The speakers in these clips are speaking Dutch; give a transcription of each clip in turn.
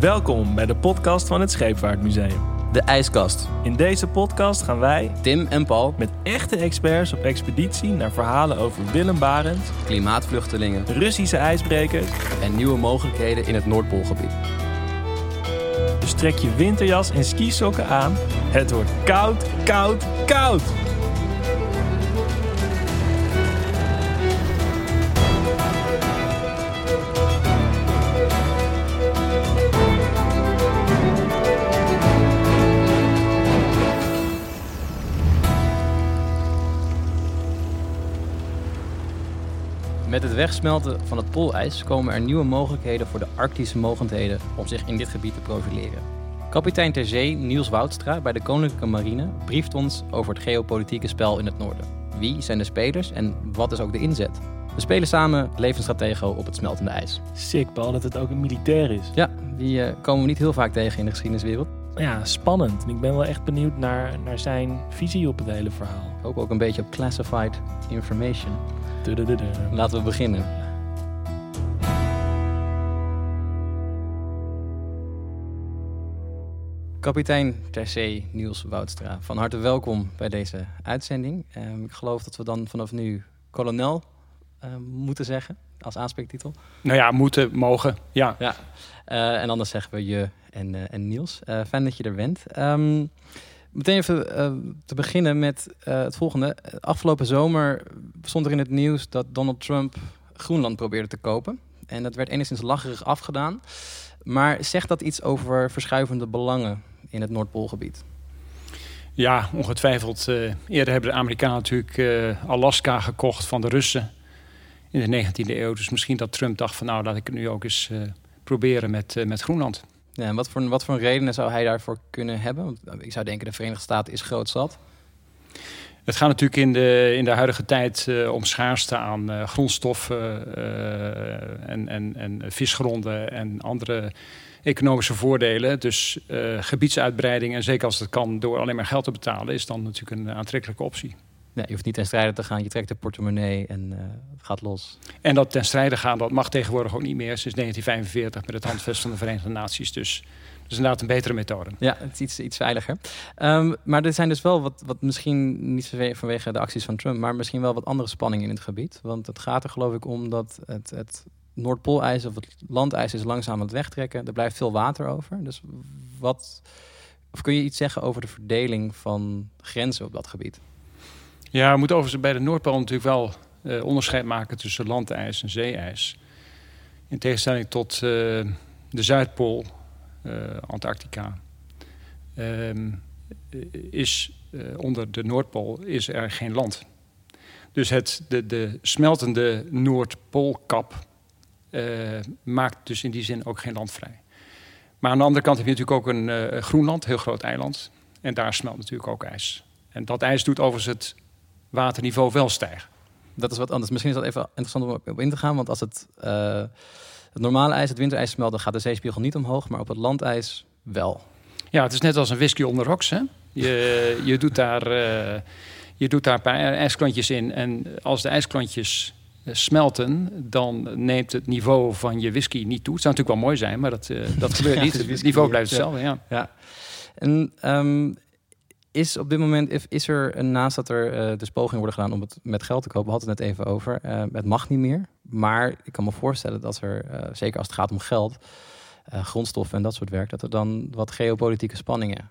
Welkom bij de podcast van het Scheepvaartmuseum. De IJskast. In deze podcast gaan wij Tim en Paul, met echte experts op expeditie naar verhalen over Willem Barent, klimaatvluchtelingen Russische ijsbrekers. en nieuwe mogelijkheden in het Noordpoolgebied. Dus trek je winterjas en skisokken aan. Het wordt koud, koud, koud. Wegsmelten van het poolijs komen er nieuwe mogelijkheden voor de Arctische mogendheden om zich in dit gebied te profileren. Kapitein ter zee Niels Woudstra bij de Koninklijke Marine brieft ons over het geopolitieke spel in het noorden. Wie zijn de spelers en wat is ook de inzet? We spelen samen levensstratego op het smeltende ijs. Sick, Paul, dat het ook een militair is. Ja, die eh, komen we niet heel vaak tegen in de geschiedeniswereld. Ja, spannend. En ik ben wel echt benieuwd naar, naar zijn visie op het hele verhaal. Ik hoop ook een beetje op classified information. Laten we beginnen. Kapitein ter zee Niels Woudstra, van harte welkom bij deze uitzending. Ehm, ik geloof dat we dan vanaf nu kolonel ehm, moeten zeggen als aanspreektitel. Nou ja, moeten, mogen, ja. Ja. Eh, en anders zeggen we je en, eh, en Niels. Eh, fijn dat je er bent. Ehm, meteen even eh, te beginnen met het volgende. Afgelopen zomer stond er in het nieuws dat Donald Trump Groenland probeerde te kopen. En dat werd enigszins lacherig afgedaan. Maar zegt dat iets over verschuivende belangen in het Noordpoolgebied? Ja, ongetwijfeld. eerder hebben de Amerikanen natuurlijk Alaska gekocht van de Russen in de 19e eeuw. Dus misschien dat Trump dacht van nou, laat ik het nu ook eens proberen met, met Groenland. En wat voor, wat voor redenen zou hij daarvoor kunnen hebben? Want eh, ik zou denken, de Verenigde Staten is groot zat. Het gaat natuurlijk in de, in de huidige tijd eh, om schaarste aan eh, grondstoffen eh, en, en, en visgronden en andere economische voordelen. Dus gebiedsuitbreiding, en zeker als het kan door alleen maar geld te betalen, is dan natuurlijk een aantrekkelijke optie. Je hoeft niet ten strijde te gaan, je trekt de portemonnee en eh, het gaat los. En dat ten strijde gaan, dat mag tegenwoordig ook niet meer sinds 1945 met het handvest van de Verenigde Naties. Dus dat is inderdaad een betere methode. Ja, het is iets, iets veiliger. Ehm, maar er zijn dus wel wat, wat misschien niet vanwe- vanwege de acties van Trump, maar misschien wel wat andere spanningen in het gebied. Want het gaat er geloof ik om dat het, het Noordpoolijs of het landijs is langzaam aan het wegtrekken. Er blijft veel water over. Dus wat, of kun je iets zeggen over de verdeling van grenzen op dat gebied? Ja, we moeten overigens bij de Noordpool natuurlijk wel eh, onderscheid maken tussen landijs en zeeijs. In tegenstelling tot eh, de Zuidpool, eh, Antarctica, ehm, is onder de Noordpool is er geen land. Dus het, de, de smeltende Noordpoolkap maakt dus in die zin ook geen land vrij. Maar aan de andere kant heb je natuurlijk ook een Groenland, heel groot eiland. En daar smelt natuurlijk ook ijs. En dat ijs doet overigens het waterniveau wel stijgen. Dat is wat anders. Misschien is dat even interessant om op- in te gaan. Want als het, eh, het normale ijs, het winterijs smelt, dan gaat de zeespiegel niet omhoog. Maar op het landijs wel. Ja, het is net als een whisky onder rocks. Hè? Je, je, doet daar, eh, je doet daar een paar ijsklontjes in. En als de ijsklontjes eh, smelten, dan neemt het niveau van je whisky niet toe. Het zou natuurlijk wel mooi zijn, maar dat, dat gebeurt Ja, niet. het niveau blijft hetzelfde, ja. Ja. En ehm, is op dit moment, is er naast dat er eh, dus worden gedaan om het met geld te kopen, hadden het net even over, eh, het mag niet meer. Maar ik kan me voorstellen dat er, eh, zeker als het gaat om geld, grondstoffen en dat soort werk, dat er dan wat geopolitieke spanningen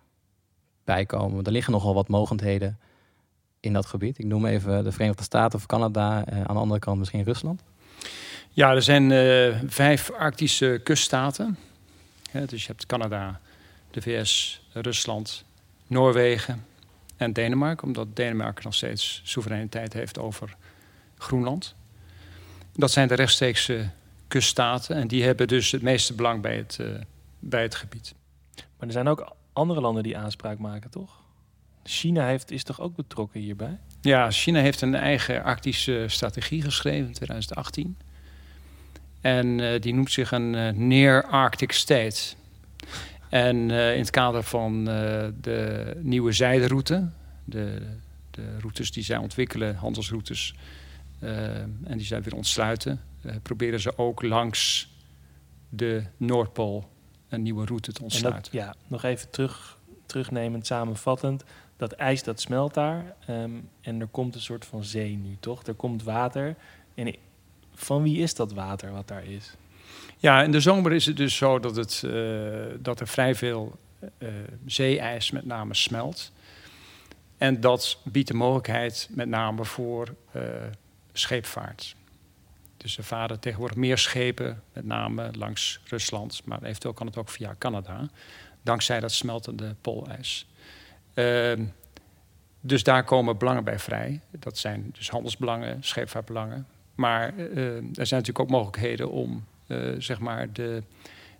bij komen. Er liggen nogal wat mogendheden in dat gebied. Ik noem even de Verenigde Staten of Canada, aan de andere kant misschien Rusland. Ja, er zijn vijf Arctische kuststaten. Dus je hebt Canada, de VS, Rusland, Noorwegen en Denemarken. Omdat Denemarken nog steeds soevereiniteit heeft over Groenland. Dat zijn de rechtstreekse kuststaten. En die hebben dus het meeste belang bij het, eh, bij het gebied. Maar er zijn ook andere landen die aanspraak maken, toch? China heeft, is toch ook betrokken hierbij? Ja, China heeft een eigen Arctische strategie geschreven in 2018. En eh, die noemt zich een eh, Near Arctic State. En eh, in het kader van eh, de nieuwe zijderoute, de, de routes die zij ontwikkelen, handelsroutes, eh, en die zij weer ontsluiten, proberen ze ook langs de Noordpool een nieuwe route te En ontsluiten. dat, ja, nog even terug, terugnemend, samenvattend. Dat ijs dat smelt daar. ehm, en er komt een soort van zee nu, toch? Er komt water. En van wie is dat water wat daar is? Ja, in de zomer is het dus zo dat, het, eh, dat er vrij veel eh, zeeijs met name smelt. En dat biedt de mogelijkheid met name voor eh, scheepvaart. Dus er varen tegenwoordig meer schepen, met name langs Rusland, maar eventueel kan het ook via Canada, dankzij dat smeltende poolijs. Ehm, dus daar komen belangen bij vrij. Dat zijn dus handelsbelangen, scheepvaartbelangen. Maar er zijn natuurlijk ook mogelijkheden om zeg maar de,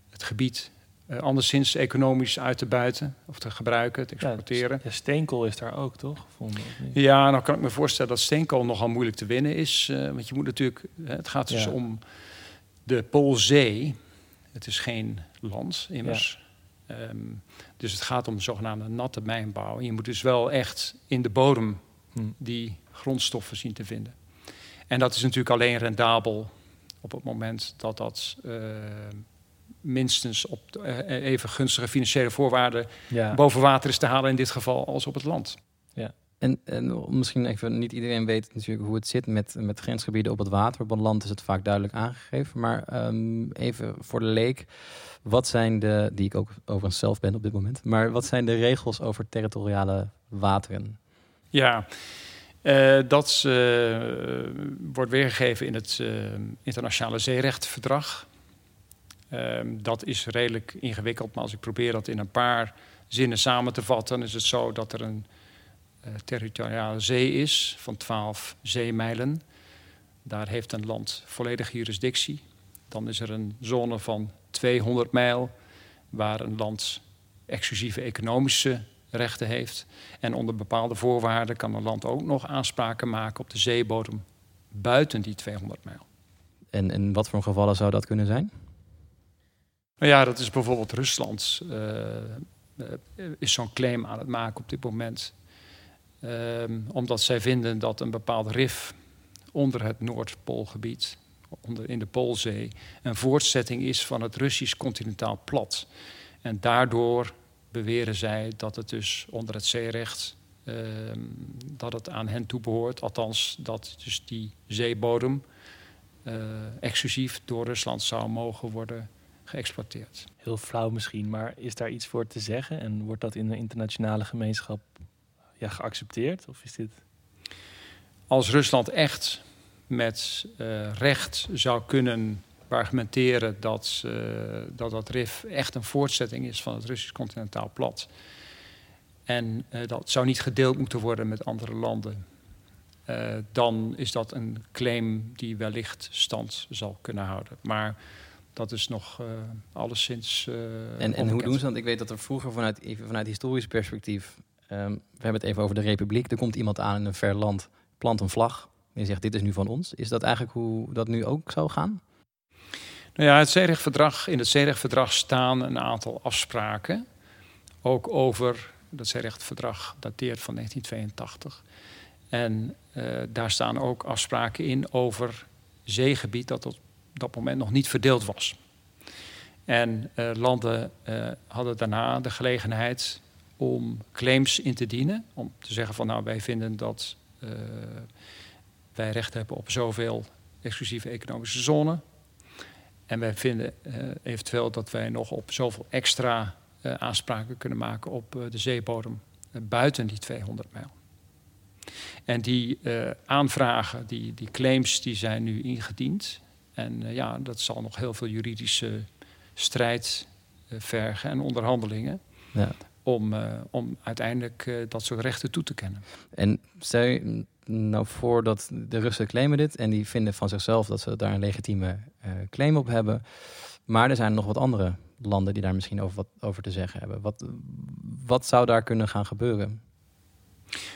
het gebied eh, anderszins economisch uit te buiten of te gebruiken, te exporteren. Ja, steenkool is daar ook, toch? Ja, nou kan ik me voorstellen dat steenkool nogal moeilijk te winnen is. eh, want je moet natuurlijk, eh, het gaat dus Ja. om de Poolzee. Het is geen land, immers. Ehm, dus het gaat om de zogenaamde natte mijnbouw. En je moet dus wel echt in de bodem Hm. die grondstoffen zien te vinden. En dat is natuurlijk alleen rendabel op het moment dat dat eh, minstens op de- eh, even gunstige financiële voorwaarden Ja. boven water is te halen in dit geval als op het land. En, en misschien even, niet iedereen weet natuurlijk hoe het zit met, met grensgebieden op het water. Op land is het vaak duidelijk aangegeven. Maar ehm, even voor de leek, wat zijn de, die ik ook overigens zelf ben op dit moment, maar wat zijn de regels over territoriale wateren? Ja, eh, dat eh, wordt weergegeven in het eh, internationale zeerechtverdrag. Ehm, dat is redelijk ingewikkeld, maar als ik probeer dat in een paar zinnen samen te vatten, is het zo dat er een territoriale zee is van 12 zeemijlen. Daar heeft een land volledige jurisdictie. Dan is er een zone van 200 mijl waar een land exclusieve economische rechten heeft. En onder bepaalde voorwaarden kan een land ook nog aanspraken maken op de zeebodem buiten die 200 mijl. En in wat voor gevallen zou dat kunnen zijn? Nou ja, dat is bijvoorbeeld Rusland. eh, eh, is zo'n claim aan het maken op dit moment. Ehm, omdat zij vinden dat een bepaald rif onder het Noordpoolgebied, onder, in de Poolzee, een voortzetting is van het Russisch continentaal plat. En daardoor beweren zij dat het dus onder het zeerecht ehm, dat het aan hen toebehoort. Althans, dat dus die zeebodem eh, exclusief door Rusland zou mogen worden geëxploiteerd. Heel flauw misschien, maar is daar iets voor te zeggen? En wordt dat in de internationale gemeenschap ja, geaccepteerd? Of is dit... Als Rusland echt met eh, recht zou kunnen argumenteren dat, dat dat RIF echt een voortzetting is van het Russisch continentaal plat. En eh, dat zou niet gedeeld moeten worden met andere landen. eh, dan is dat een claim die wellicht stand zal kunnen houden. Maar dat is nog eh alleszins. En, en hoe doen ze dat? Ik weet dat er vroeger vanuit, even vanuit historisch perspectief, ehm, we hebben het even over de republiek, er komt iemand aan in een ver land, plant een vlag en zegt dit is nu van ons. Is dat eigenlijk hoe dat nu ook zou gaan? Ja, het zeerechtverdrag, in het zeerechtverdrag staan een aantal afspraken. Ook over, dat zeerechtverdrag dateert van 1982. En eh, daar staan ook afspraken in over zeegebied dat op dat moment nog niet verdeeld was. En eh, landen eh, hadden daarna de gelegenheid om claims in te dienen. Om te zeggen van nou wij vinden dat wij recht hebben op zoveel exclusieve economische zone. En wij vinden eh, eventueel dat wij nog op zoveel extra eh, aanspraken kunnen maken op eh, de zeebodem buiten die 200 mijl. En die aanvragen, die, die claims, die zijn nu ingediend. En ja, dat zal nog heel veel juridische strijd vergen en onderhandelingen Ja. om, om uiteindelijk dat soort rechten toe te kennen. En stel je nou voor dat de Russen claimen dit en die vinden van zichzelf dat ze daar een legitieme eh, claim op hebben. Maar er zijn nog wat andere landen die daar misschien over wat over te zeggen hebben. Wat, wat zou daar kunnen gaan gebeuren?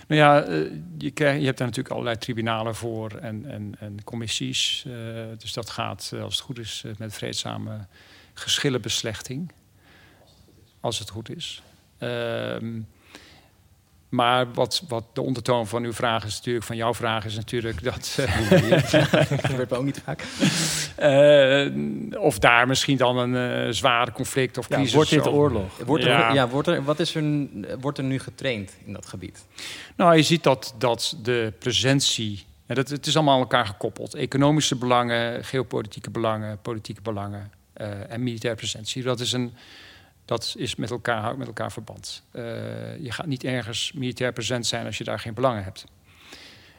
Nou ja, eh, je, je hebt daar natuurlijk allerlei tribunalen voor en, en, en commissies. eh, dus dat gaat, als het goed is, met vreedzame geschillenbeslechting. Als het goed is. Ehm, Maar wat, wat de ondertoon van uw vraag is natuurlijk, van jouw vraag is natuurlijk dat. eh, dat me ook niet vaak. eh, of daar misschien dan een eh zware conflict of Ja, crisis. wordt dit oorlog? Wordt er, Ja. ja. wordt er, wat is er, wordt er nu getraind in dat gebied? Nou, je ziet dat, dat de presentie. En dat, het is allemaal aan elkaar gekoppeld. Economische belangen, geopolitieke belangen, politieke belangen eh, en militaire presentie. Dat is, een, dat is met elkaar, houdt met elkaar verband. Eh, je gaat niet ergens militair present zijn als je daar geen belangen hebt.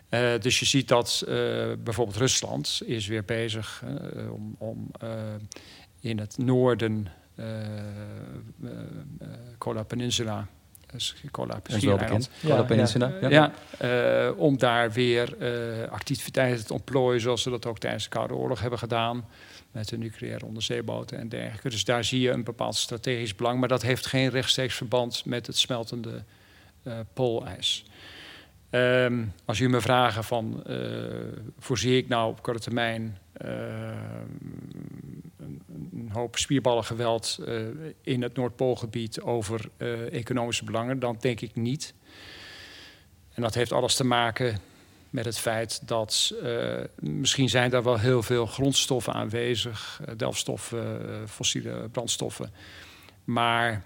Eh, dus je ziet dat eh, bijvoorbeeld Rusland is weer bezig om, in het noorden, Kola Peninsula, dus wel Schiereiland. Kola Peninsula. Ja. ja, eh, om daar weer eh, activiteiten te ontplooien zoals ze dat ook tijdens de Koude Oorlog hebben gedaan. Met de nucleaire onderzeeboten en dergelijke. Dus daar zie je een bepaald strategisch belang. Maar dat heeft geen rechtstreeks verband met het smeltende eh, poolijs. Ehm, als u me vragen van, eh, voorzie ik nou op korte termijn eh, een, hoop spierballengeweld eh, in het Noordpoolgebied over eh, economische belangen, dan denk ik niet. En dat heeft alles te maken met het feit dat eh, misschien zijn daar wel heel veel grondstoffen aanwezig, delfstoffen, fossiele brandstoffen. Maar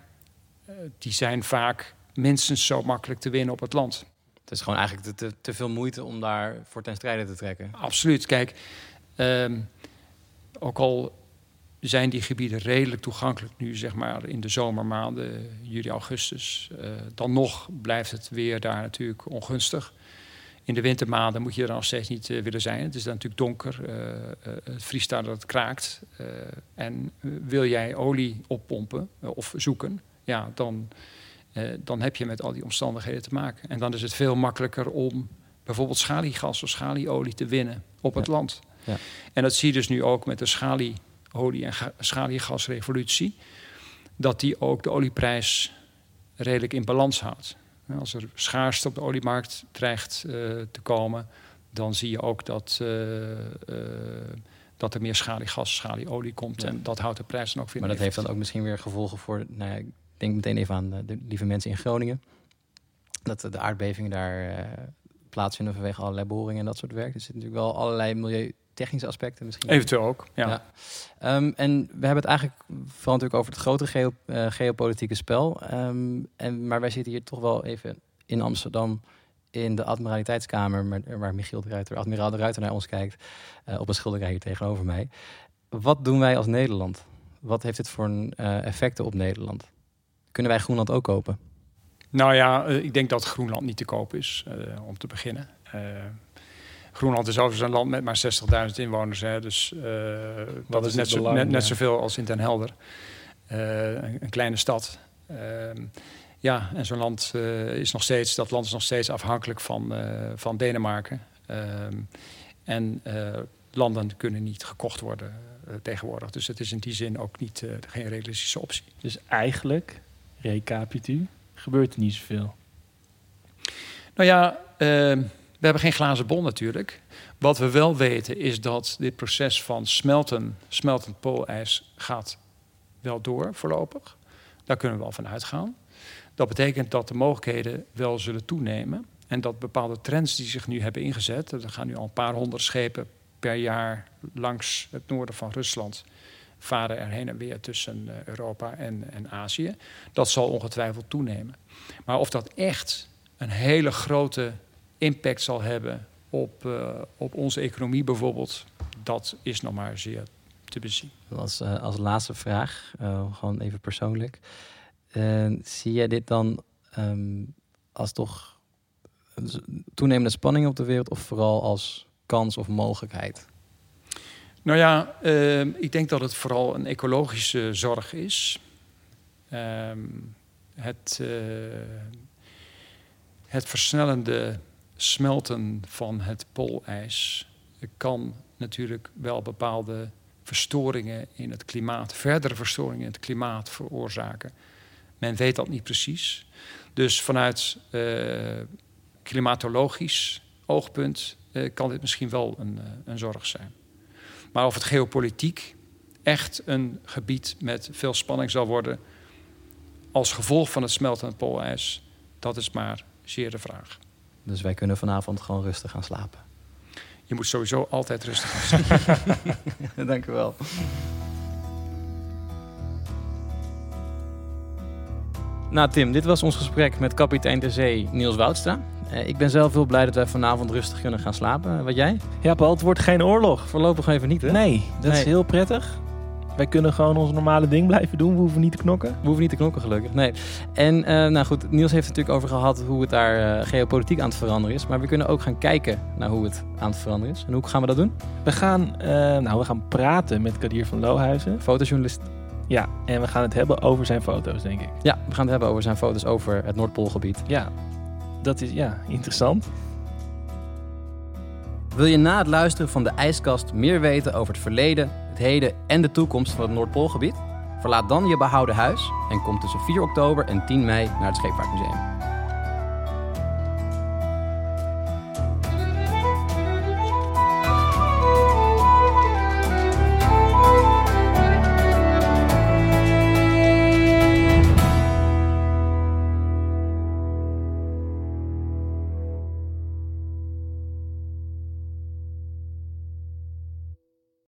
uh, die zijn vaak minstens zo makkelijk te winnen op het land. Het is gewoon eigenlijk te, te, veel moeite om daar voor ten strijde te trekken. Absoluut. Kijk, um, ook al zijn die gebieden redelijk toegankelijk nu, zeg maar in de zomermaanden, juli, augustus, uh, dan nog blijft het weer daar natuurlijk ongunstig. In de wintermaanden moet je er nog steeds niet uh, willen zijn. Het is dan natuurlijk donker, uh, het vriest daar dat het kraakt. en wil jij olie oppompen of zoeken, ja, dan, dan heb je met al die omstandigheden te maken. En dan is het veel makkelijker om bijvoorbeeld schaliegas of schalieolie te winnen op het land. Ja. En dat zie je dus nu ook met de schalieolie- en ga- schaliegasrevolutie. Dat die ook de olieprijs redelijk in balans houdt. Als er schaarste op de oliemarkt dreigt eh, te komen, dan zie je ook dat, eh, eh, dat er meer schaliegas, schalieolie komt. Ja. En dat houdt de prijs dan ook weer Maar dat heeft dan ook misschien weer gevolgen voor... Nou ja, ik denk meteen even aan de, lieve mensen in Groningen. Dat de aardbevingen daar plaatsvinden vanwege allerlei boringen en dat soort werk. Er zitten natuurlijk wel allerlei milieutechnische aspecten misschien. Eventueel ook, ja. Ja. Ehm, en we hebben het eigenlijk vooral natuurlijk over het grote geo- eh, geopolitieke spel. Ehm, en, maar wij zitten hier toch wel even in Amsterdam in de admiraliteitskamer, maar, waar Michiel de Ruiter, admiraal de Ruiter naar ons kijkt, eh, op een schilderij hier tegenover mij. Wat doen wij als Nederland? Wat heeft dit voor een, eh, effecten op Nederland? Kunnen wij Groenland ook kopen? Nou ja, eh, ik denk dat Groenland niet te koop is, eh, om te beginnen. Groenland is overigens een land met maar 60.000 inwoners. Hè, dus eh, dat is is net, zo, net, zoveel als in Den Helder. Eh, een, een kleine stad. Ehm, ja, en zo'n land eh, is nog steeds, dat land is nog steeds afhankelijk van, van Denemarken. Ehm, en landen kunnen niet gekocht worden tegenwoordig. Dus het is in die zin ook niet, geen realistische optie. Dus eigenlijk, recapitu, gebeurt er niet zoveel. Nou ja, eh, we hebben geen glazen bol natuurlijk. Wat we wel weten is dat dit proces van smelten, smeltend poolijs gaat wel door voorlopig. Daar kunnen we wel van uitgaan. Dat betekent dat de mogelijkheden wel zullen toenemen. En dat bepaalde trends die zich nu hebben ingezet... er gaan nu al een paar honderd schepen per jaar langs het noorden van Rusland... varen er heen en weer tussen eh, Europa en, en Azië. Dat zal ongetwijfeld toenemen. Maar of dat echt een hele grote impact zal hebben op, uh, op onze economie bijvoorbeeld, dat is nog maar zeer te bezien. Als, uh, als laatste vraag, uh, gewoon even persoonlijk. zie jij dit dan um, als toch toenemende spanning op de wereld of vooral als kans of mogelijkheid? Nou ja, ik denk dat het vooral een ecologische zorg is. Um, het eh, het versnellende smelten van het poolijs kan natuurlijk wel bepaalde verstoringen in het klimaat, verdere verstoringen in het klimaat veroorzaken. Men weet dat niet precies. Dus vanuit uh, klimatologisch oogpunt uh, kan dit misschien wel een, uh, een zorg zijn. Maar of het geopolitiek echt een gebied met veel spanning zal worden als gevolg van het smelten van het poolijs, dat is maar zeer de vraag. Dus wij kunnen vanavond gewoon rustig gaan slapen. Je moet sowieso altijd rustig gaan slapen. Dank u wel. Nou Tim, dit was ons gesprek met kapitein ter zee Niels Woudstra. Eh, ik ben zelf heel blij dat wij vanavond rustig kunnen gaan slapen. Wat jij? Ja, Paul, het wordt geen oorlog. Voorlopig even niet, hè? Nee, dat Nee. is heel prettig. Wij kunnen gewoon ons normale ding blijven doen. We hoeven niet te knokken. We hoeven niet te knokken, gelukkig. Nee. En eh, nou goed, Niels heeft het natuurlijk over gehad hoe het daar eh, geopolitiek aan het veranderen is. Maar we kunnen ook gaan kijken naar hoe het aan het veranderen is. En hoe gaan we dat doen? We gaan, eh, nou, we gaan praten met Kadir van Lohuizen. Fotojournalist. Ja, en we gaan het hebben over zijn foto's, denk ik. Ja, we gaan het hebben over zijn foto's over het Noordpoolgebied. Ja, dat is ja, interessant. Wil je na het luisteren van de ijskast meer weten over het verleden, het heden en de toekomst van het Noordpoolgebied? Verlaat dan je behouden huis en kom tussen 4 oktober en 10 mei naar het Scheepvaartmuseum.